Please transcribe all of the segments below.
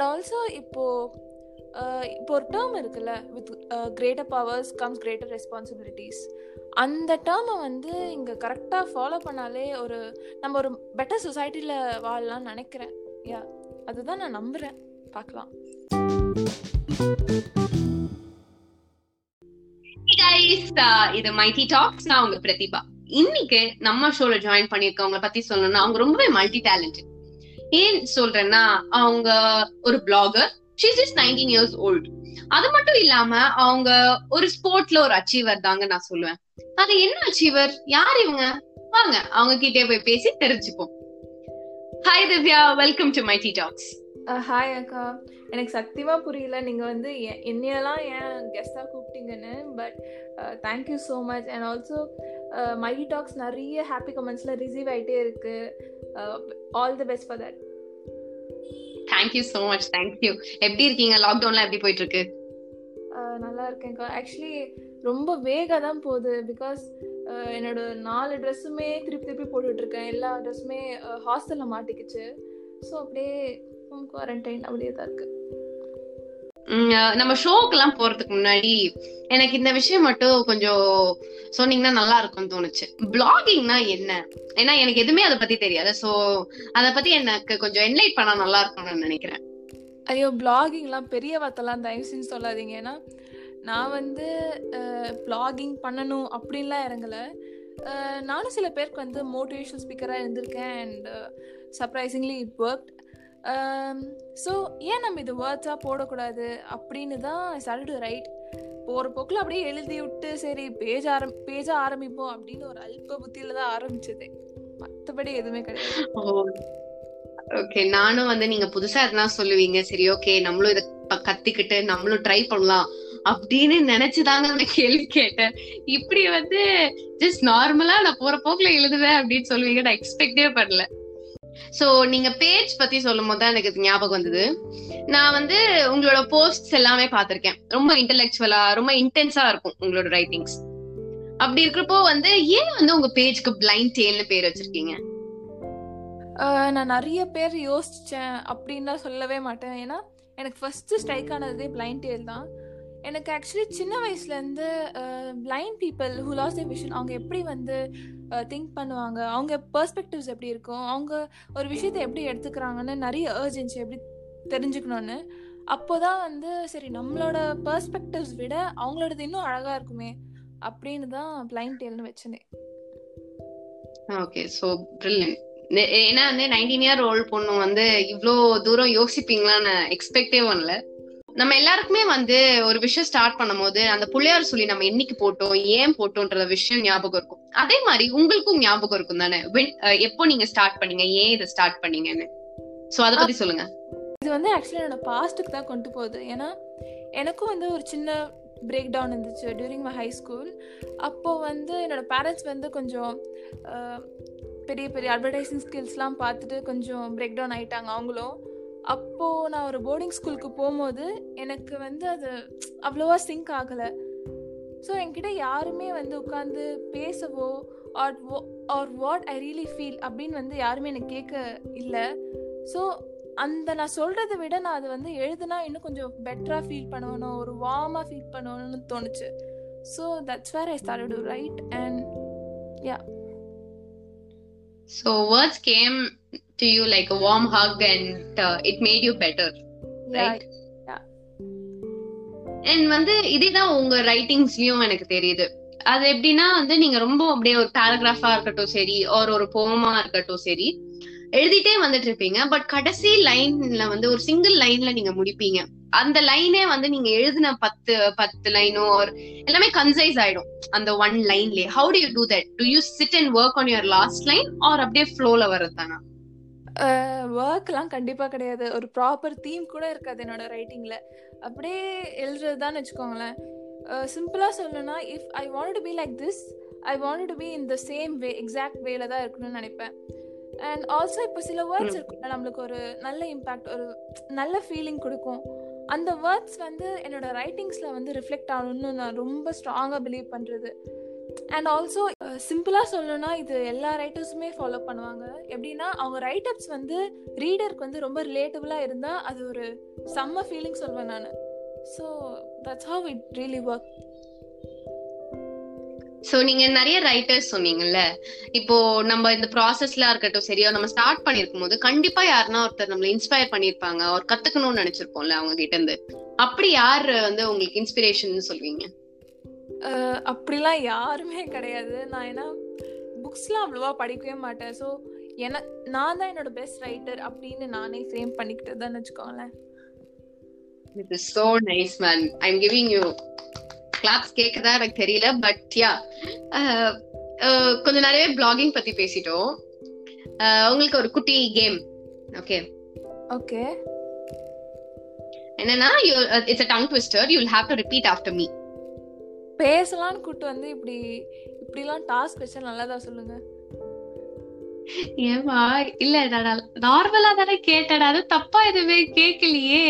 And also இப்போது இப்போ ஒரு டேர்ம் இருக்குல்ல with greater powers comes greater responsibilities அந்த டேர்மை வந்து இங்கே கரெக்டாக ஃபாலோ பண்ணாலே ஒரு நம்ம ஒரு பெட்டர் சொசைட்டியில் வாழலாம்னு நினைக்கிறேன். யா அதுதான் நான் நம்புகிறேன் பார்க்கலாம். Uh, இது மைட்டி டாக்ஸ் நான் உங்க பிரதிபா. இன்னைக்கு நம்ம ஷோல ஜாயின் பண்ணிருக்கவங்க பத்தி சொல்லணும்னா அவங்க ரொம்பவே மல்டி டேலண்டட் ஏன் சொல்றேன்னா அவங்க ஒரு blogger she's is nineteen years old அது மட்டும் இல்லாம அவங்க ஒரு ஸ்போர்ட்ல ஒரு அச்சீவர் தாங்க நான் சொல்லுவேன். அது என்ன அச்சீவர் யார் இவங்க? வாங்க அவங்க கிட்டே போய் பேசி தெரிஞ்சுப்போம். Hi Divya welcome to mighty talks hi அக்கா. எனக்கு சத்தியமா புரியல. நீங்க வந்து என்னையெல்லாம் ஏன் கெஸ்டா கூப்பிட்டீங்கன்னு but thank you so much and also mighty talks நிறைய ஹாப்பி கமெண்ட்ஸ்ல ரிசீவ் ஆயிட்டே இருக்கு. All the best for that thank you so much thank you எப்படி இருக்கீங்க? லாக்டவுன்லாம் எப்படி போயிட்டு இருக்கு நல்லா இருக்கேன்க்கா ஆக்சுவலி ரொம்ப வேக தான் போகுது பிகாஸ் என்னோட நாலு ட்ரெஸ்ஸுமே திருப்பி திருப்பி போட்டுட்டு இருக்கேன் எல்லா ட்ரெஸ்ஸுமே ஹாஸ்டலில் மாட்டிக்கிச்சு. ஸோ அப்படியே ஹோம் குவாரண்டைன் அப்படியே தான் இருக்கு. நம்ம ஷோக்கெல்லாம் போறதுக்கு முன்னாடி எனக்கு இந்த விஷயம் மட்டும் கொஞ்சம் சொன்னீங்கன்னா நல்லா இருக்கும்னு தோணுச்சு. பிளாகிங்னா என்ன? ஏன்னா எனக்கு எதுவுமே அதை பத்தி தெரியாது. சோ அத பத்தி எனக்கு கொஞ்சம் என்லைட் பண்ணா நல்லா இருக்கும்னு நினைக்கிறேன். ஐயோ பிளாகிங்லாம் பெரிய வார்த்தைலாம் தயவு செஞ்சு சொல்லாதீங்க. ஏன்னா நான் வந்து பிளாகிங் பண்ணணும் அப்படின்லாம் இறங்கலை. நானும் சில பேருக்கு வந்து மோட்டிவேஷனல் ஸ்பீக்கராக இருந்திருக்கேன். And surprisingly it work Um, so ஏன் நம்ம இது வேர்ட்ஸாக போடக்கூடாது அப்படின்னு தான் ஸ்டார்ட் ரைட் போகிற போக்கில் அப்படியே எழுதி விட்டு சரி பேஜ் ஆரம் பேஜ ஆரம்பிப்போம் அப்படின்னு ஒரு அல்ப புத்தியில் தான் ஆரம்பிச்சது. மற்றபடி எதுவுமே கிடையாது. ஓகே நானும் வந்து நீங்க புதுசா எதனா சொல்லுவீங்க சரி ஓகே நம்மளும் இதை கத்திக்கிட்டு நம்மளும் ட்ரை பண்ணலாம் அப்படின்னு நினைச்சுதாங்க நான் கேள்வி கேட்டேன். இப்படி வந்து ஜஸ்ட் நார்மலா நான் போற போக்குல எழுதுவேன் அப்படின்னு சொல்லுவீங்க நான் எக்ஸ்பெக்டே பண்ணல சோ நீங்க பேஜ் பத்தி சொல்லும் போது தான் எனக்கு ஞாபகம் வந்தது. நான் வந்து உங்களோட போஸ்ட்ஸ் எல்லாமே பார்த்திருக்கேன். ரொம்ப இன்டெலெக்சுவலா ரொம்ப இன்டென்ஸா இருக்கும் உங்களோட ரைட்டிங்ஸ் அப்படி இருக்கிறப்போ வந்து ஏன் வந்து உங்க பேஜ்க்கு பிளைண்ட் டேல்னு பேர் வச்சிருக்கீங்க? நான் நிறைய பேர் யோசிச்சேன். அப்படின்னு சொல்லவே மாட்டேன். ஏன்னா எனக்கு ஃபர்ஸ்ட் ஸ்ட்ரைக் ஆனதே பிளைண்ட் டேல் தான். எனக்கு ஆக்சுவலி சின்ன வயசுலேருந்து blind people who lost the vision அவங்க எப்படி வந்து திங்க் பண்ணுவாங்க? அவங்க பர்ஸ்பெக்டிவ்ஸ் எப்படி இருக்கும்? அவங்க ஒரு விஷயத்தை எப்படி எடுத்துக்கிறாங்கன்னு நிறைய ஏர்ஜென்சி எப்படி தெரிஞ்சுக்கணும்னு அப்போ தான் வந்து சரி நம்மளோட பர்ஸ்பெக்டிவ்ஸ் விட அவங்களோடது இன்னும் அழகாக இருக்குமே அப்படின்னு தான் பிளைண்ட் டேல்னு வச்சுனேன் ஓகே ஸோ ஏன்னா வந்து நைன்டீன் இயர் ஓல்ட் பொண்ணு வந்து இவ்வளோ தூரம் யோசிப்பீங்களான்னு எக்ஸ்பெக்டே பண்ணல நம்ம எல்லாருக்குமே வந்து ஒரு விஷயம் ஸ்டார்ட் பண்ணும் போது அந்த பிள்ளையார் சொல்லி நம்ம என்னைக்கு போட்டோம் ஏன் போட்டோன்ற விஷயம் ஞாபகம் இருக்கும். அதே மாதிரி உங்களுக்கும் ஞாபகம் இருக்கும் தானே? எப்போ நீங்க ஸ்டார்ட் பண்ணீங்க? ஏன் இதை ஸ்டார்ட் பண்ணீங்கன்னு? சோ அத பத்தி சொல்லுங்க. இது வந்து ஆக்சுவலி என்னோட பாஸ்ட்டுக்கு தான் கொண்டு போகுது. ஏன்னா எனக்கும் வந்து ஒரு சின்ன பிரேக் டவுன் இருந்துச்சு டியூரிங் மை ஹை ஸ்கூல் அப்போது வந்து என்னோட பேரண்ட்ஸ் வந்து கொஞ்சம் பெரிய பெரிய அட்வர்டைஸிங் ஸ்கில்ஸ்லாம் பார்த்துட்டு கொஞ்சம் பிரேக் டவுன் ஆகிட்டாங்க அவங்களும். அப்போது நான் ஒரு போர்டிங் ஸ்கூலுக்கு போகும்போது எனக்கு வந்து அது அவ்வளோவா சிங்க் ஆகலை. ஸோ என்கிட்ட யாருமே வந்து உட்காந்து பேசவோ or or what I really feel அப்படின்னு வந்து யாருமே எனக்கு கேட்க இல்லை. ஸோ அந்த நான் சொல்கிறத விட நான் அது வந்து எழுதுனா இன்னும் கொஞ்சம் பெட்டராக ஃபீல் பண்ணணும் ஒரு வார்மாக ஃபீல் பண்ணணும்னு தோணுச்சு. So that's where I start to write and ya so words came to you like a warm hug and uh, it made you better, right? Yeah. And வந்து இதேதான் உங்க ரைட்டிங்ஸ்லயும் எனக்கு தெரியுது. அது எப்படின்னா வந்து நீங்க ரொம்ப அப்படியே ஒரு பேராகிராஃபா இருக்கட்டும் சரி ஒரு ஒரு போமா இருக்கட்டும் சரி எழுதிட்டே வந்துட்டு இருப்பீங்க. பட் கடைசி லைன்ல வந்து ஒரு சிங்கிள் லைன்ல நீங்க முடிப்பீங்க. அந்த லைனே வந்து நீங்க எழுதின பத்து பத்து லைனோ ஒரு எல்லாமே கன்சைஸ் ஆயிடும். அந்த one லைன்லயே how do you do that do you sit and work on your last line or அப்படியே ஃப்ளோல வர்றதானா ஒர்க்லாம் கண்டிப்பா கிடையாது. ஒரு ப்ராப்பர் தீம் கூட இருக்காது என்னோட ரைட்டிங்ல அப்படியே எழுதுறதுதான் வச்சுக்கோங்களேன். சிம்பிளாக சொல்லணும்னா if I want to be like this I want to be in the same way exact வேல தான் இருக்கணும்னு நினைப்பேன். அண்ட் ஆல்சோ இப்போ சில வேர்ட்ஸ் இருக்குல்ல நம்மளுக்கு ஒரு நல்ல இம்பேக்ட் ஒரு நல்ல ஃபீலிங் கொடுக்கும். அந்த வேர்ட்ஸ் வந்து என்னோட ரைட்டிங்ஸில் வந்து ரிஃப்ளெக்ட் ஆகணும்னு நான் ரொம்ப ஸ்ட்ராங்காக பிலீவ் பண்ணுறது அண்ட் ஆல்சோ சிம்பிளாக சொல்லணும்னா இது எல்லா ரைட்டர்ஸுமே ஃபாலோ பண்ணுவாங்க. எப்படின்னா அவங்க ரைட்டப்ஸ் வந்து ரீடருக்கு வந்து ரொம்ப ரிலேட்டபுளாக இருந்தால் அது ஒரு செம்ம ஃபீலிங் சொல்வேன் நான். So that's how it really work so நீங்க நிறைய ரைட்டர்ஸ் சொன்னீங்கல்ல. இப்போ நம்ம இந்த ப்ராசஸ்ல இருக்கட்டும் சரியா நம்ம ஸ்டார்ட் பண்ணிருக்கும் போது கண்டிப்பா யாருன்னா ஒருத்தர் நம்மள இன்ஸ்பயர் பண்ணிருப்பாங்க. அவர் கத்துக்கணும்னு நினைச்சிருப்போம்ல அவங்க கிட்ட இருந்து அப்படி யார் வந்து உங்களுக்கு இன்ஸ்பிரேஷன் சொல்வீங்க? அப்படிலாம் யாருமே கிடையாது. நான் ஏன்னா புக்ஸ்லாம் அவ்வளோவா படிக்கவே மாட்டேன். ஸோ என நான் தான் என்னோட பெஸ்ட் ரைட்டர் அப்படின்னு நானே ஃப்ரேம் பண்ணிக்கிட்டு தான் வச்சுக்கோங்களேன். It is so nice man I am giving you claps கேக்குதா? எனக்கு தெரியல பட் யா கொஞ்சம் நிறைய பிளாகிங் பத்தி பேசிட்டோம். உங்களுக்கு ஒரு குட்டி கேம் ஓகே ஓகே என்னன்னா it's a tongue twister you will have to repeat after me பேசலாம்னு கூட்டு வந்து இப்படி இப்படிலாம் டாஸ்க் வச்சா நல்லதா சொல்லுங்க. ஏமா இல்ல நார்மலா தானே கேட்டடா அது தப்பா எதுவுமே கேட்கலையே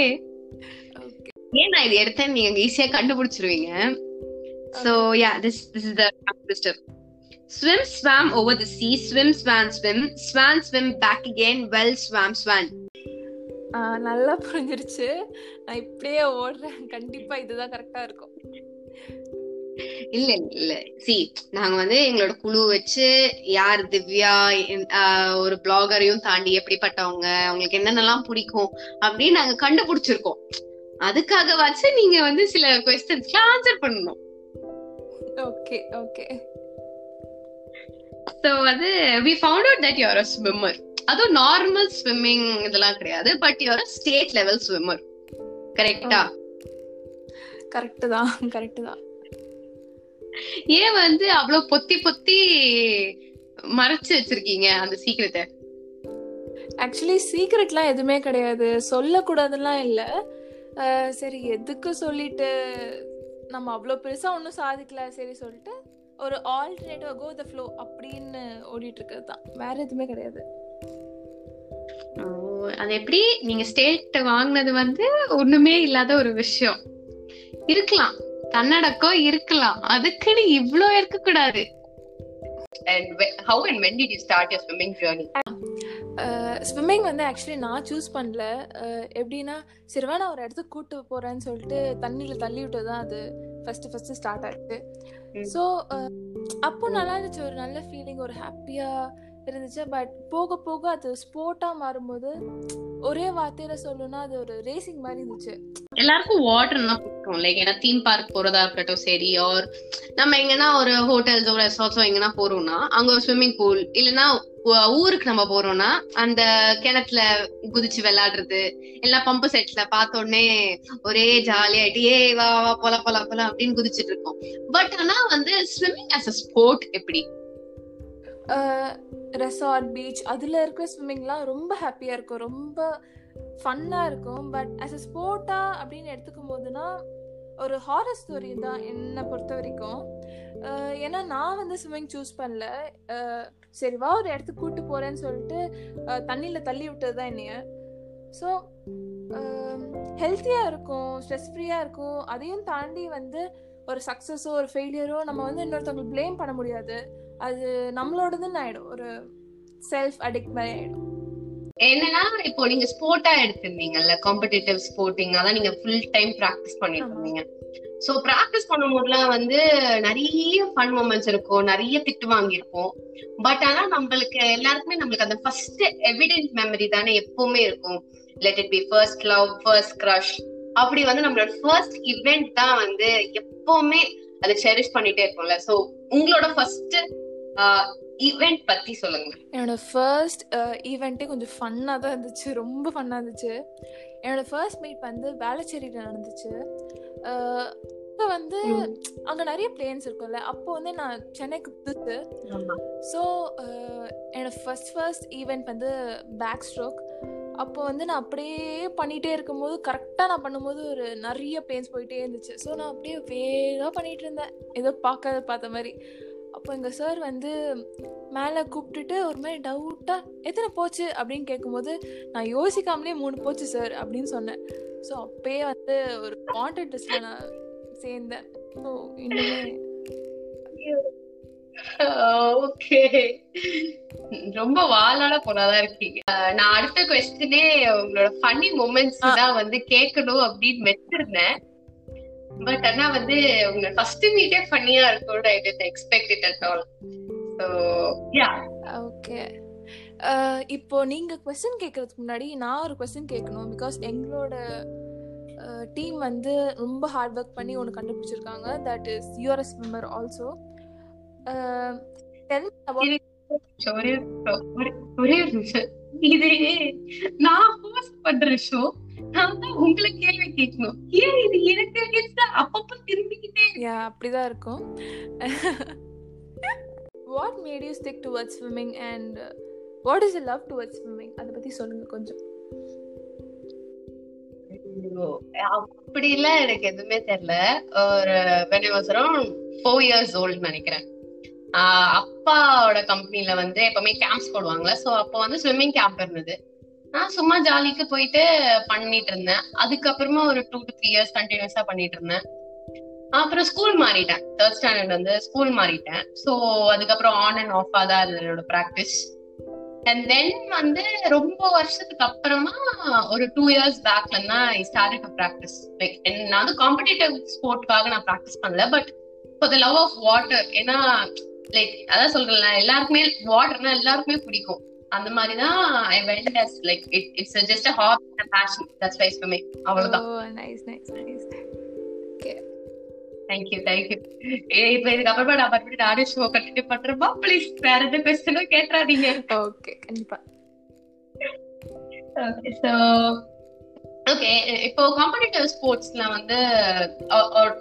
ஏன் நான் இது எடுத்தேன் நீங்க ஈஸியா கண்டுபிடிச்சிருவீங்க. So ya this this is the twister swim swam over the sea. Swim swan swim. Swan swim back again. Well swam swan. நல்லா புரிஞ்சிருச்சு. நான் இப்படியே ஓடுறேன். கண்டிப்பா இதுதான் கரெக்டா இருக்கும். இல்ல இல்ல சி நாங்க வந்து எங்களோட குழு வச்சு யார் திவ்யா ஒரு பிளாகரையும் தாண்டி எப்படிப்பட்டவங்க அவங்களுக்கு என்னென்னலாம் பிடிக்கும் அப்படின்னு நாங்க கண்டுபிடிச்சிருக்கோம். அதுக்காக வச்சு நீங்க வந்து சில கொஸ்டின்ஸ்க்கு ஆன்சர் பண்ணணும். ஓகே ஓகே சோ வந்து we found out that you're a swimmer அதுவும் நார்மல் ஸ்விம்மிங் இதெல்லாம் கிடையாது but you're a state level swimmer கரெக்டா கரெக்ட் தான் கரெக்ட் தான் ஏன் வந்து அவ்வளவு பொத்தி பொத்தி மறைச்சு வச்சிருக்கீங்க அந்த சீக்கிரத்தை ஆக்சுவலி சீக்ரெட்லாம் எதுவுமே கிடையாது. சொல்லக்கூடாதுலாம் இல்லை. சரி எதுக்கு சொல்லிட்டு நம்ம அவ்வளோ பெருசாக ஒன்றும் சாதிக்கல சரி சொல்லிட்டு ஒரு ஆல்டர்னேட்டிவ் கோ த ஃப்ளோ அப்படின்னு ஓடிட்டு இருக்கிறது தான். வேற எதுவுமே கிடையாது. அது எப்படி? நீங்க ஸ்டேட் வாங்கினது வந்து ஒண்ணுமே இல்லாத ஒரு விஷயம். இருக்கலாம். தன்னடக்கம் இருக்கலாம். அதுக்குன்னு இவ்ளோ இருக்க கூடாது and how and when did you start your swimming journey? Swimming வந்து ஆக்சுவலி நான் சூஸ் பண்ணல. எப்படின்னா சரிவா நான் ஒரு இடத்துக்கு கூட்டு போறேன்னு சொல்லிட்டு தண்ணியில் தள்ளி விட்டு தான் அது ஃபர்ஸ்ட் ஃபர்ஸ்ட் ஸ்டார்ட் ஆயிடுச்சு ஸோ அப்போ நல்லா இருந்துச்சு. ஒரு நல்ல ஃபீலிங் ஒரு ஹாப்பியா இருந்துச்சு. பட் போக போக அது ஸ்போர்ட்டா மாறும்போது ஒரே வார்த்தையில சொல்லணும்னா அது ஒரு ரேசிங் மாதிரி இருந்துச்சு. எல்லாருக்கும் வாட்டர்னா பிடிக்கும். லைக் ஏன்னா தீம் பார்க் போறதா இருக்கட்டும் சரி ஆர் நம்ம எங்கன்னா ஒரு ஹோட்டல்ஸோ ரெசார்ட்ஸோ எங்கன்னா போறோம்னா அங்க ஒரு ஸ்விம்மிங் பூல் இல்லைன்னா ஊருக்கு நம்ம போறோம்னா அந்த கிணத்துல குதிச்சு விளையாடுறது எல்லாம் பம்பு செட்ல பார்த்த உடனே ஒரே ஜாலியாயிட்டு ஏ வா வா போல போல போல அப்படின்னு குதிச்சிட்டு இருக்கோம். பட் ஆனா வந்து ஸ்விம்மிங் ஆஸ் அ ஸ்போர்ட் எப்படி? ரெசார்ட் பீச் அதில் இருக்கிற ஸ்விம்மிங்லாம் ரொம்ப ஹாப்பியாக இருக்கும். ரொம்ப ஃபன்னாக இருக்கும். பட் ஆஸ் அ ஸ்போர்ட்டா அப்படின்னு எடுத்துக்கும் போதுனா ஒரு ஹாரர் ஸ்டோரி தான் என்னை பொறுத்த வரைக்கும். ஏன்னா நான் வந்து ஸ்விம்மிங் சூஸ் பண்ணல. சரி வா ஒரு இடத்துக்கு கூப்பிட்டு போகிறேன்னு சொல்லிட்டு தண்ணியில் தள்ளி விட்டது தான் என்னைய. ஸோ ஹெல்த்தியாக இருக்கும். ஸ்ட்ரெஸ் ஃப்ரீயாக இருக்கும். அதையும் தாண்டி வந்து ஒரு சக்ஸஸோ ஒரு ஃபெயிலியரோ நம்ம வந்து இன்னொருத்தவங்களுக்கு ப்ளேம் பண்ண முடியாது. அது நம்மளோடதுன்னு ஆயிடும். ஒரு செல்ஃப் அடிக்ட் மாதிரி ஆயிடும். என்னன்னா இப்போ நீங்க ஸ்போர்ட்டா எடுத்திருந்தீங்கல்ல காம்படிட்டிவ் ஸ்போர்ட்டிங் அதான் நீங்க ஃபுல் டைம் பிராக்டிஸ் பண்ணிட்டு இருந்தீங்க சோ பிராக்டிஸ் பண்ணும்போதுலாம் வந்து நிறைய ஃபன் மூமெண்ட்ஸ் இருக்கும் நிறைய திட்டு வாங்கியிருப்போம். பட் ஆனா நம்மளுக்கு எல்லாருக்குமே நம்மளுக்கு அந்த ஃபர்ஸ்ட் எவிடென்ட் மெமரி தானே எப்பவுமே இருக்கும். Let it be first love first crush அப்படி வந்து நம்மளோட ஃபர்ஸ்ட் இவெண்ட் தான் வந்து எப்பவுமே அதை செரிஷ் பண்ணிட்டே இருக்கும்ல சோ உங்களோட ஃபர்ஸ்ட் ஈவெண்ட் பத்தி சொல்லுங்க. என்னோட ஃபர்ஸ்ட் ஈவெண்ட்டே கொஞ்சம் ஃபன்னாக தான் இருந்துச்சு. ரொம்ப ஃபன்னாக இருந்துச்சு. என்னோட ஃபர்ஸ்ட் மீட் வந்து வேளச்சேரியில் நடந்துச்சு. இப்போ வந்து அங்கே நிறைய பிளேன்ஸ் இருக்கும்ல. அப்போ வந்து நான் சென்னைக்கு புதுசு. ஸோ என்னோட ஃபர்ஸ்ட் ஃபர்ஸ்ட் ஈவெண்ட் வந்து பேக் ஸ்ட்ரோக் அப்போ வந்து நான் அப்படியே பண்ணிகிட்டே இருக்கும்போது கரெக்டாக நான் பண்ணும்போது ஒரு நிறைய பெயின்ஸ் போயிட்டே இருந்துச்சு. ஸோ நான் அப்படியே வேகமாக பண்ணிகிட்டு இருந்தேன். ஏதோ பார்க்காத பார்த்த மாதிரி. அப்போ எங்கள் சார் வந்து மேலே கூப்பிட்டுட்டு ஒரு மாதிரி டவுட்டாக எத்தனை போச்சு? அப்படின்னு கேட்கும்போது நான் யோசிக்காமலே மூணு போச்சு சார் அப்படின்னு சொன்னேன். ஸோ அப்பயே வந்து ஒரு கான்டென்ட் டெஸ்ட்டில் நான் சேர்ந்தேன். ஸோ இன்னுமே ஓகே ரொம்ப வாலான பொண்ணாதான் இருக்கீங்க. நான் அடுத்த கொஸ்டினே உங்களோட ஃபன்னி மூமெண்ட்ஸ் தான் வந்து கேட்கணும் அப்படின்னு வச்சிருந்தேன். பட் ஆனா வந்து உங்க ஃபர்ஸ்ட் மீட்டே ஃபன்னியா இருக்கும் I didn't expect it at all so ya okay இப்போ நீங்க கொஸ்டின் கேட்கறதுக்கு முன்னாடி நான் ஒரு கொஸ்டின் கேட்கணும். பிகாஸ் எங்களோட டீம் வந்து ரொம்ப ஹார்ட் ஒர்க் பண்ணி ஒன்று கண்டுபிடிச்சிருக்காங்க. That is you're swimmer also ஒரே ஒரு நிமிஷம். இது நான் ஹோஸ்ட் பண்ற ஷோ நான் தான் உங்களை கேள்வி கேட்கணும். ஏன் இது எனக்கு அப்பப்ப திரும்பிக்கிட்டே அப்படிதான் இருக்கும். What made you stick towards swimming and what is love towards swimming அதை பத்தி சொல்லுங்க கொஞ்சம். அப்படி இல்ல எனக்கு எதுவுமே தெரியல. ஒரு when I was around four years old நினைக்கிறேன். ஆஹ் அப்பாவோட கம்பெனில வந்து எப்பவுமே கேம்ப்ஸ் போடுவாங்கல்ல. சோ அப்போ வந்து ஸ்விம்மிங் கேம்ப் இருந்தது. நான் சும்மா ஜாலிக்கு போயிட்டு பண்ணிட்டு இருந்தேன். அதுக்கப்புறமா ஒரு டூ டு த்ரீ இயர்ஸ் கண்டினியூஸா பண்ணிட்டு இருந்தேன். அப்புறம் ஸ்கூல் மாறிட்டேன். தேர்ட் ஸ்டாண்டர்ட் வந்து ஸ்கூல் மாறிட்டேன். ஸோ அதுக்கப்புறம் ஆன் அண்ட் ஆஃபா தான் இருந்தது என்னோட ப்ராக்டிஸ் அண்ட் தென் வந்து ரொம்ப வருஷத்துக்கு அப்புறமா ஒரு டூ இயர்ஸ் பேக்ல தான் I start to practice like நான் வந்து காம்படிட்டிவ் ஸ்போர்ட்காக நான் ப்ராக்டிஸ் பண்ணல but for the love of water ஏன்னா லைக் அதான் சொல்றேன் எல்லாருக்குமே வாட்டர்னா எல்லாருக்குமே பிடிக்கும். அந்த மாதிரி தான் I went as like it it's just a hobby and passion that's why swimming அவ்வளவுதான். ஓ nice nice nice thank you thank you இப்ப இதுக்கப்புறமா நான் மறுபடியும் நானே ஷோ கண்டினியூ பண்றேன் ப்ளீஸ் வேற எந்த கொஸ்டினும் கேட்டுறாதீங்க ஓகே கண்டிப்பா. ஓகே சோ ஓகே இப்போ காம்படிட்டிவ் ஸ்போர்ட்ஸ்ல வந்து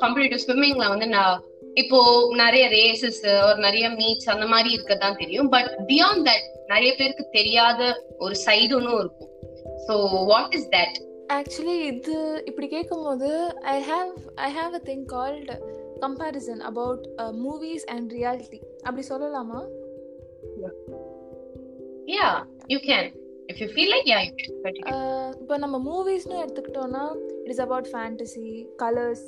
காம்படிட்டிவ் ஸ்விம்மிங்ல வந்து நான் இப்போ நிறைய ரேசஸ் ஒரு நிறைய மீட்ஸ் அந்த மாதிரி இருக்கதான் தெரியும். பட் பியாண்ட் தட் நிறைய பேருக்கு தெரியாத ஒரு சைடு ஒன்னும் இருக்கும். So what is that actually இது இப்படி கேட்கும்போது I have I have a thing called comparison about movies and reality அப்படி சொல்லலாமா? Ya you can if you feel like ya இப்போ நம்ம மூவிஸ்னு எடுத்துக்கிட்டோம்னா it is about fantasy colours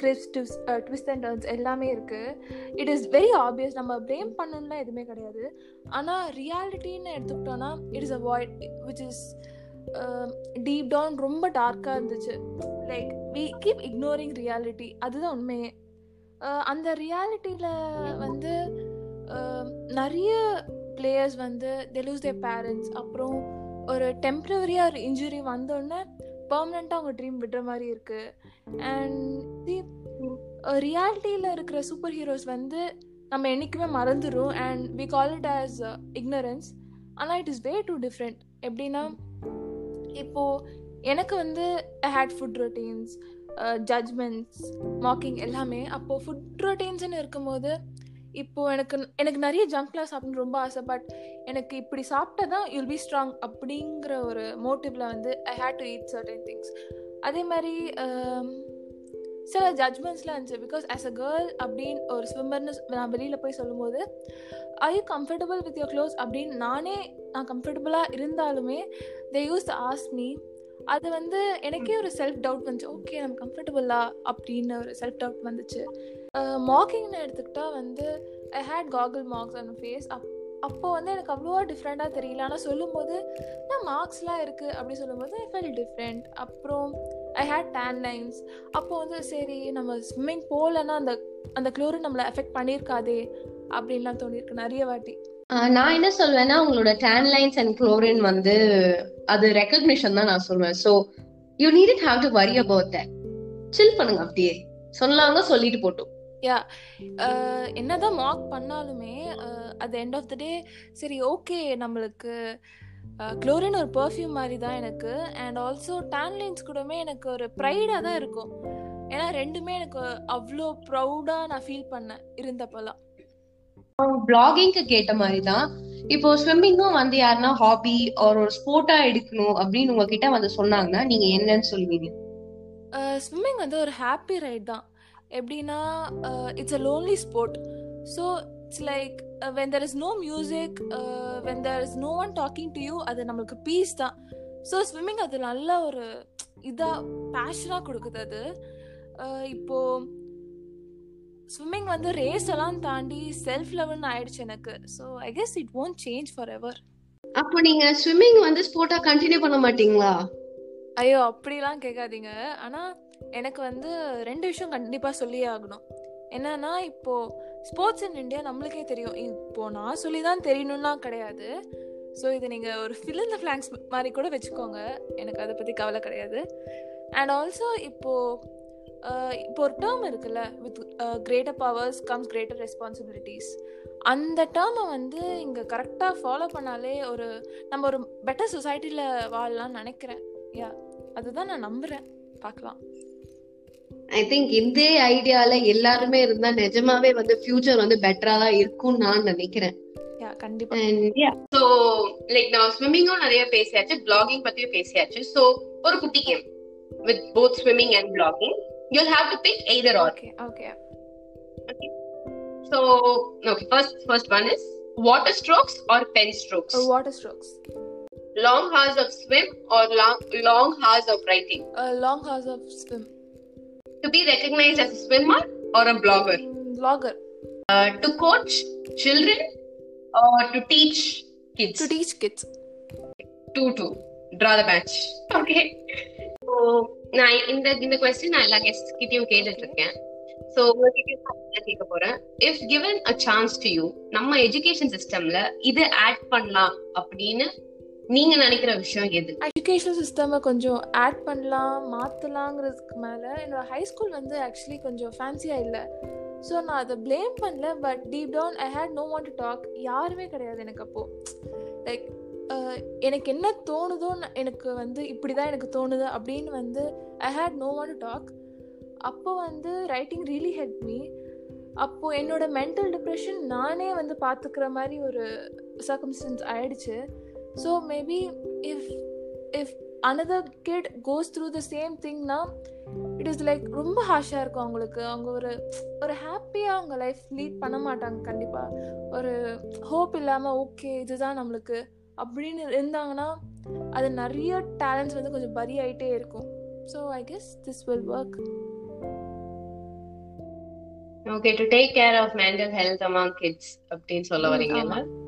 grips twist twist and turns எல்லாமே இருக்குது இட் இஸ் வெரி ஆப்வியஸ் நம்ம blame பண்ணணும்லாம் எதுவுமே கிடையாது. ஆனால் ரியாலிட்டின்னு எடுத்துக்கிட்டோன்னா it is a void which is deep um, down ரொம்ப டார்க்காக இருந்துச்சு. Like we keep ignoring reality அதுதான் உண்மையே. Uh, அந்த ரியாலிட்டியில் வந்து um, நிறைய பிளேயர்ஸ் வந்து தெ லூஸ் தேர் பேரண்ட்ஸ் அப்புறம் ஒரு டெம்ப்ரவரியாக ஒரு இன்ஜுரி வந்தோடனே பர்மனெண்ட்டாக அவங்க ட்ரீம் விடுற மாதிரி இருக்குது அண்ட் ரியாலிட்டியில் இருக்கிற சூப்பர் ஹீரோஸ் வந்து நம்ம என்றைக்குமே மறந்துடும் and we call it as ignorance ஆனால் it is way too different எப்படின்னா இப்போது எனக்கு வந்து hate food routines judgements mocking எல்லாமே. அப்போது ஃபுட் ரொட்டீன்ஸ்னு இருக்கும்போது இப்போது எனக்கு எனக்கு நிறைய ஜங்க்லாம் சாப்பிட்ணும் ரொம்ப ஆசை. பட் எனக்கு இப்படி சாப்பிட்டா தான் யுல் பி ஸ்ட்ராங் அப்படிங்கிற ஒரு மோட்டிவில் வந்து I hate to eat certain things அதே மாதிரி um, சில ஜட்ஜ்மெண்ட்ஸ்லாம் இருந்துச்சு பிகாஸ் ஆஸ் அ கேர்ள் அப்படின்னு ஒரு ஸ்விம்மர்னு நான் வெளியில் போய் சொல்லும்போது I you comfortable with your close அப்படின்னு நானே நான் கம்ஃபர்டபுளாக இருந்தாலுமே தே யூஸ் ஆஸ் மீ அது வந்து எனக்கே ஒரு செல்ஃப் டவுட் வந்துச்சு. ஓகே நம்ம கம்ஃபர்டபுளா அப்படின்னு ஒரு செல்ஃப் டவுட் வந்துச்சு மார்க்கிங்னு எடுத்துக்கிட்டால் வந்து I hate cackle marks on face up அப்போ வந்து எனக்கு அவ்வளோவா டிஃப்ரெண்ட்டாக தெரியல. ஆனால் சொல்லும்போது நான் மார்க்ஸ்லாம் இருக்குது அப்படி சொல்லும்போது ஐ ஃபெல் டிஃப்ரெண்ட் அப்புறம் ஐ ஹேட் டேன் லைன்ஸ் அப்போ வந்து சரி நம்ம ஸ்விம்மிங் போகலன்னா அந்த அந்த குளோரின் நம்மளை எஃபெக்ட் பண்ணியிருக்காதே. அப்படின்லாம் தோணியிருக்கு நிறைய வாட்டி. நான் என்ன சொல்வேன்னா உங்களோட டேன் லைன்ஸ் அண்ட் குளோரின் வந்து அது ரெக்கக்னிஷன் தான் நான் சொல்லுவேன் so you need it have to worry about that chill பண்ணுங்க அப்படியே. சொன்னாங்க சொல்லிட்டு போட்டோம். யா என்னதான் மார்க் பண்ணாலுமே at end of the day சரி ஓகே நம்மளுக்கு குளோரின் ஒரு பர்ஃப்யூம் மாதிரி தான் எனக்கு. அண்ட் ஆல்சோ டேன்லைன்ஸ் கூடமே எனக்கு ஒரு ப்ரைடாக தான் இருக்கும். ஏன்னா ரெண்டுமே எனக்கு அவ்வளோ ப்ரௌடாக நான் ஃபீல் பண்ணேன் இருந்தப்பெல்லாம். பிளாகிங்க்கு கேட்ட மாதிரி தான் இப்போ ஸ்விம்மிங்கும் வந்து யாருன்னா ஹாபி ஒரு ஸ்போர்ட்டா எடுக்கணும் அப்படின்னு உங்ககிட்ட வந்து சொன்னாங்கன்னா நீங்க என்னன்னு சொல்லுவீங்க? ஸ்விம்மிங் வந்து ஒரு ஹாப்பி ரைட் தான். எப்படின்னா it's a lonely sport so it's like when there is no music when there is no one talking to you அது நம்மளுக்கு பீஸ் தான். ஸோ ஸ்விம்மிங் அது நல்ல ஒரு இதாக பேஷனாக கொடுக்குது அது. இப்போது ஸ்விம்மிங் வந்து ரேஸ் எல்லாம் தாண்டி செல்ஃப் லெவல்னு ஆயிடுச்சு எனக்கு. So I guess it won't change forever அப்போ நீங்க ஸ்விம்மிங் வந்து ஸ்போர்ட்டா கண்டினியூ பண்ண மாட்டீங்களா? ஐயோ அப்படிலாம் கேட்காதீங்க. ஆனால் எனக்கு வந்து ரெண்டு விஷயம் கண்டிப்பாக சொல்லியே ஆகணும். என்னன்னா இப்போ ஸ்போர்ட்ஸ் இன் இந்தியா நம்மளுக்கே தெரியும். இப்போ நான் சொல்லி தான் தெரியணும்னா கிடையாது. ஸோ இது நீங்கள் ஒரு ஃபில் இந்த ஃப்ளாங்க்ஸ் மாதிரி கூட வச்சுக்கோங்க. எனக்கு அதை பற்றி கவலை கிடையாது. அண்ட் ஆல்சோ இப்போது இப்போ ஒரு டேர்ம் இருக்குல்ல with greater powers comes greater responsibilities அந்த டேர்மை வந்து இங்கே கரெக்டாக ஃபாலோ பண்ணாலே ஒரு நம்ம ஒரு பெட்டர் சொசைட்டியில் வாழலாம்னு நினைக்கிறேன். யா அதுதான் நான் நம்புகிறேன் பார்க்கலாம். ஐ திங்க் இந்த ஐடியால எல்லாருமே இருந்தா நிஜமாவே வந்து ஃபியூச்சர் வந்து பெட்டரா தான் இருக்கும்னு நான் நினைக்கிறேன். சோ லைக் நான் ஸ்விம்மிங்கும் நிறைய பேசியாச்சு பிளாகிங் பத்தியும் பேசியாச்சு. சோ ஒரு குட்டி game with both swimming and blogging you have to pick either or okay okay so okay first first one is water strokes or pen strokes water strokes long hours of swim or long long hours of writing? Long hours of swim to be recognized as a swimmer or a blogger vlogger uh, to coach children or to teach kids to teach kids two two draw the match okay so நான் இந்த இந்த question நான் எல்லா guest கிட்டயும் கேட்டுட்டு இருக்கேன் so உங்ககிட்ட நான் கேட்க போறேன் if given a chance to you நம்ம எஜுகேஷன் சிஸ்டம்ல இது ஆட் பண்ணலாம் அப்படின்னு நீங்க நினைக்கிற விஷயம் எது? எஜுகேஷன் சிஸ்டமை கொஞ்சம் ஆட் பண்ணலாம் மாற்றலாங்கிறதுக்கு மேலே என்னோட ஹை ஸ்கூல் வந்து ஆக்சுவலி கொஞ்சம் ஃபேன்சியா இல்லை. ஸோ நான் அதை ப்ளேம் பண்ணல but deep down I hate no want to talk யாருமே கிடையாது எனக்கு அப்போது லைக் எனக்கு என்ன தோணுதோ எனக்கு வந்து இப்படி தான் எனக்கு தோணுது அப்படின்னு வந்து I had no want to talk அப்போ வந்து ரைட்டிங் ரியலி ஹெல்ப் மீ அப்போது என்னோட மென்டல் டிப்ரெஷன் நானே வந்து பார்த்துக்கிற மாதிரி ஒரு சர்க்கம்ஸ்டன்ஸ் ஆயிடுச்சு. So maybe if if another kid goes through the same திங்னா it is like ரொம்ப ஹாஷாக இருக்கும் அவங்களுக்கு. அவங்க ஒரு ஒரு ஹாப்பியாக அவங்க லைஃப் லீட் பண்ண மாட்டாங்க கண்டிப்பாக ஒரு ஹோப் இல்லாமல் ஓகே இதுதான் நம்மளுக்கு அப்படின்னு இருந்தாங்கன்னா அது நிறைய டேலண்ட்ஸ் வந்து கொஞ்சம் பரி ஆகிட்டே இருக்கும். So I guess this will work okay to take care of mental health among kids அப்படின்னு சொல்ல வரீங்கல்ல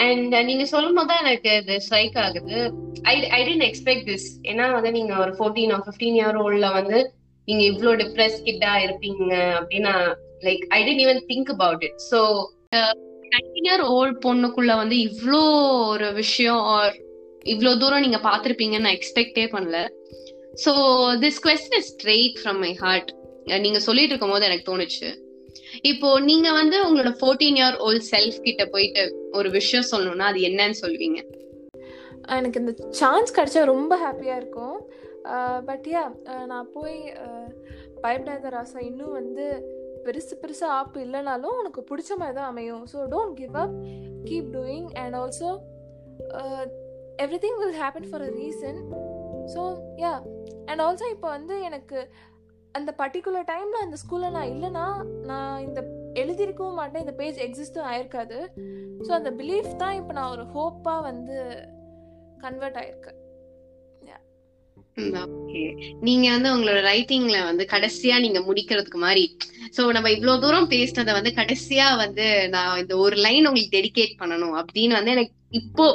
அண்ட் uh, நீங்க சொல்லும் போது தான் எனக்கு இது ஸ்ட்ரைக் ஆகுது. I I didn't expect this ஏன்னா வந்து நீங்க ஒரு ஃபோர்டீன் ஆர் ஃபிஃப்டீன் இயர் ஓல்ட்ல வந்து நீங்க இவ்ளோ டிப்ரெஸ் கிட்டா இருப்பீங்க அப்படின்னு like I didn't even think about it so nineteen year old பொண்ணுக்குள்ள வந்து இவ்ளோ ஒரு விஷயம் ஆர் இவ்வளோ தூரம் நீங்க பார்த்துருப்பீங்கன்னு நான் எக்ஸ்பெக்டே பண்ணல. So this question is straight from my heart நீங்க சொல்லிட்டு இருக்கும் போது எனக்கு தோணுச்சு. இப்போ நீங்க வந்து உங்களோட ஃபோர்டீன் இயர் ஓல்ட் செல்ஃப் கிட்ட போயிட்டு ஒரு விஷயம் சொல்லணும்னா அது என்னன்னு சொல்லுவீங்க எனக்கு இந்த சான்ஸ் கிடைச்சா ரொம்ப ஹாப்பியாக இருக்கும். பட் யா நான் போய் பயப்படாத ராசா இன்னும் வந்து பெருசு பெருசு ஆப்பு இல்லைனாலும் உனக்கு பிடிச்ச மாதிரி தான் அமையும். So don't give up keep doing and also everything will happen for a reason so yeah and also இப்போ வந்து எனக்கு அந்த பர்டிகுலர் டைமில் அந்த ஸ்கூலில் நான் இல்லைன்னா நான் இந்த எழுதியிருக்கவும் மாட்டேன். இந்த பேஜ் எக்ஸிஸ்டும் ஆயிருக்காது. ஸோ அந்த பிலீஃப் தான் இப்போ நான் ஒரு ஹோப்பாக வந்து கன்வெர்ட் ஆயிருக்கேன் நீங்க வந்து உங்களோட ரைட்டிங்ல வந்து கடைசியா நீங்க முடிக்கிறதுக்கு மாதிரி சோ நம்ம இவ்வளவு தூரம் பேசினதை வந்து கடைசியா வந்து நான் இந்த ஒரு லைன் உங்களுக்கு டெடிகேட் பண்ணணும் அப்படின்னு வந்து எனக்கு இப்போ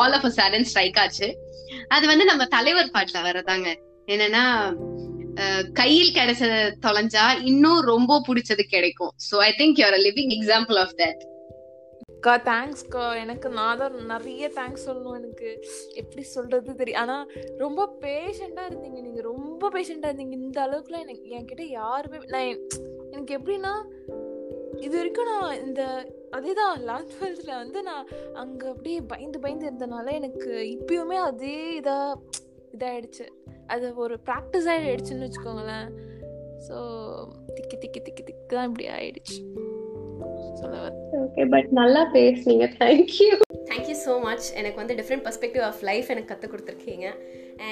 all of a sudden strike ஆச்சு. அது வந்து நம்ம தலைவர் பாட்டுல வரதாங்க என்னன்னா கையில் கிடைச்சது தொலைஞ்சா இன்னும் ரொம்ப பிடிச்சது கிடைக்கும். So I think you're living example of that அக்கா தேங்க்ஸ்க்கா எனக்கு நான் தான் நிறைய தேங்க்ஸ் சொல்லணும் எனக்கு. எப்படி சொல்றது தெரியும். ஆனால் ரொம்ப பேஷண்ட்டாக இருந்தீங்க நீங்கள் ரொம்ப பேஷண்ட்டாக இருந்தீங்க. இந்த அளவுக்குலாம் எனக்கு என்கிட்ட யாருமே நான் எனக்கு எப்படின்னா இது வரைக்கும் நான் இந்த அதே தான் லெவன்த் டுவெல்த்தில் வந்து நான் அங்கே அப்படியே பயந்து பயந்து இருந்தனால எனக்கு இப்பயுமே அதே இதாக இதாகிடுச்சு அது ஒரு ப்ராக்டிஸ் ஆகிடுச்சுன்னு வச்சுக்கோங்களேன். ஸோ திக்கி திக்கி திக்கி திக்கு தான் இப்படி ஆயிடுச்சு. ஓகே பட் நல்லா பேசுனீங்க. தேங்க்யூ தேங்க்யூ ஸோ மச் எனக்கு வந்து டிஃப்ரெண்ட் பர்ஸ்பெக்டிவ் ஆஃப் லைஃப் எனக்கு கற்றுக் கொடுத்துருக்கீங்க.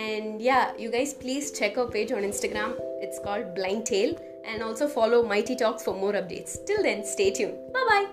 And yeah you guys please check out page on Instagram it's called Blind Tale and also follow Mighty Talks for more updates till then stay tuned bye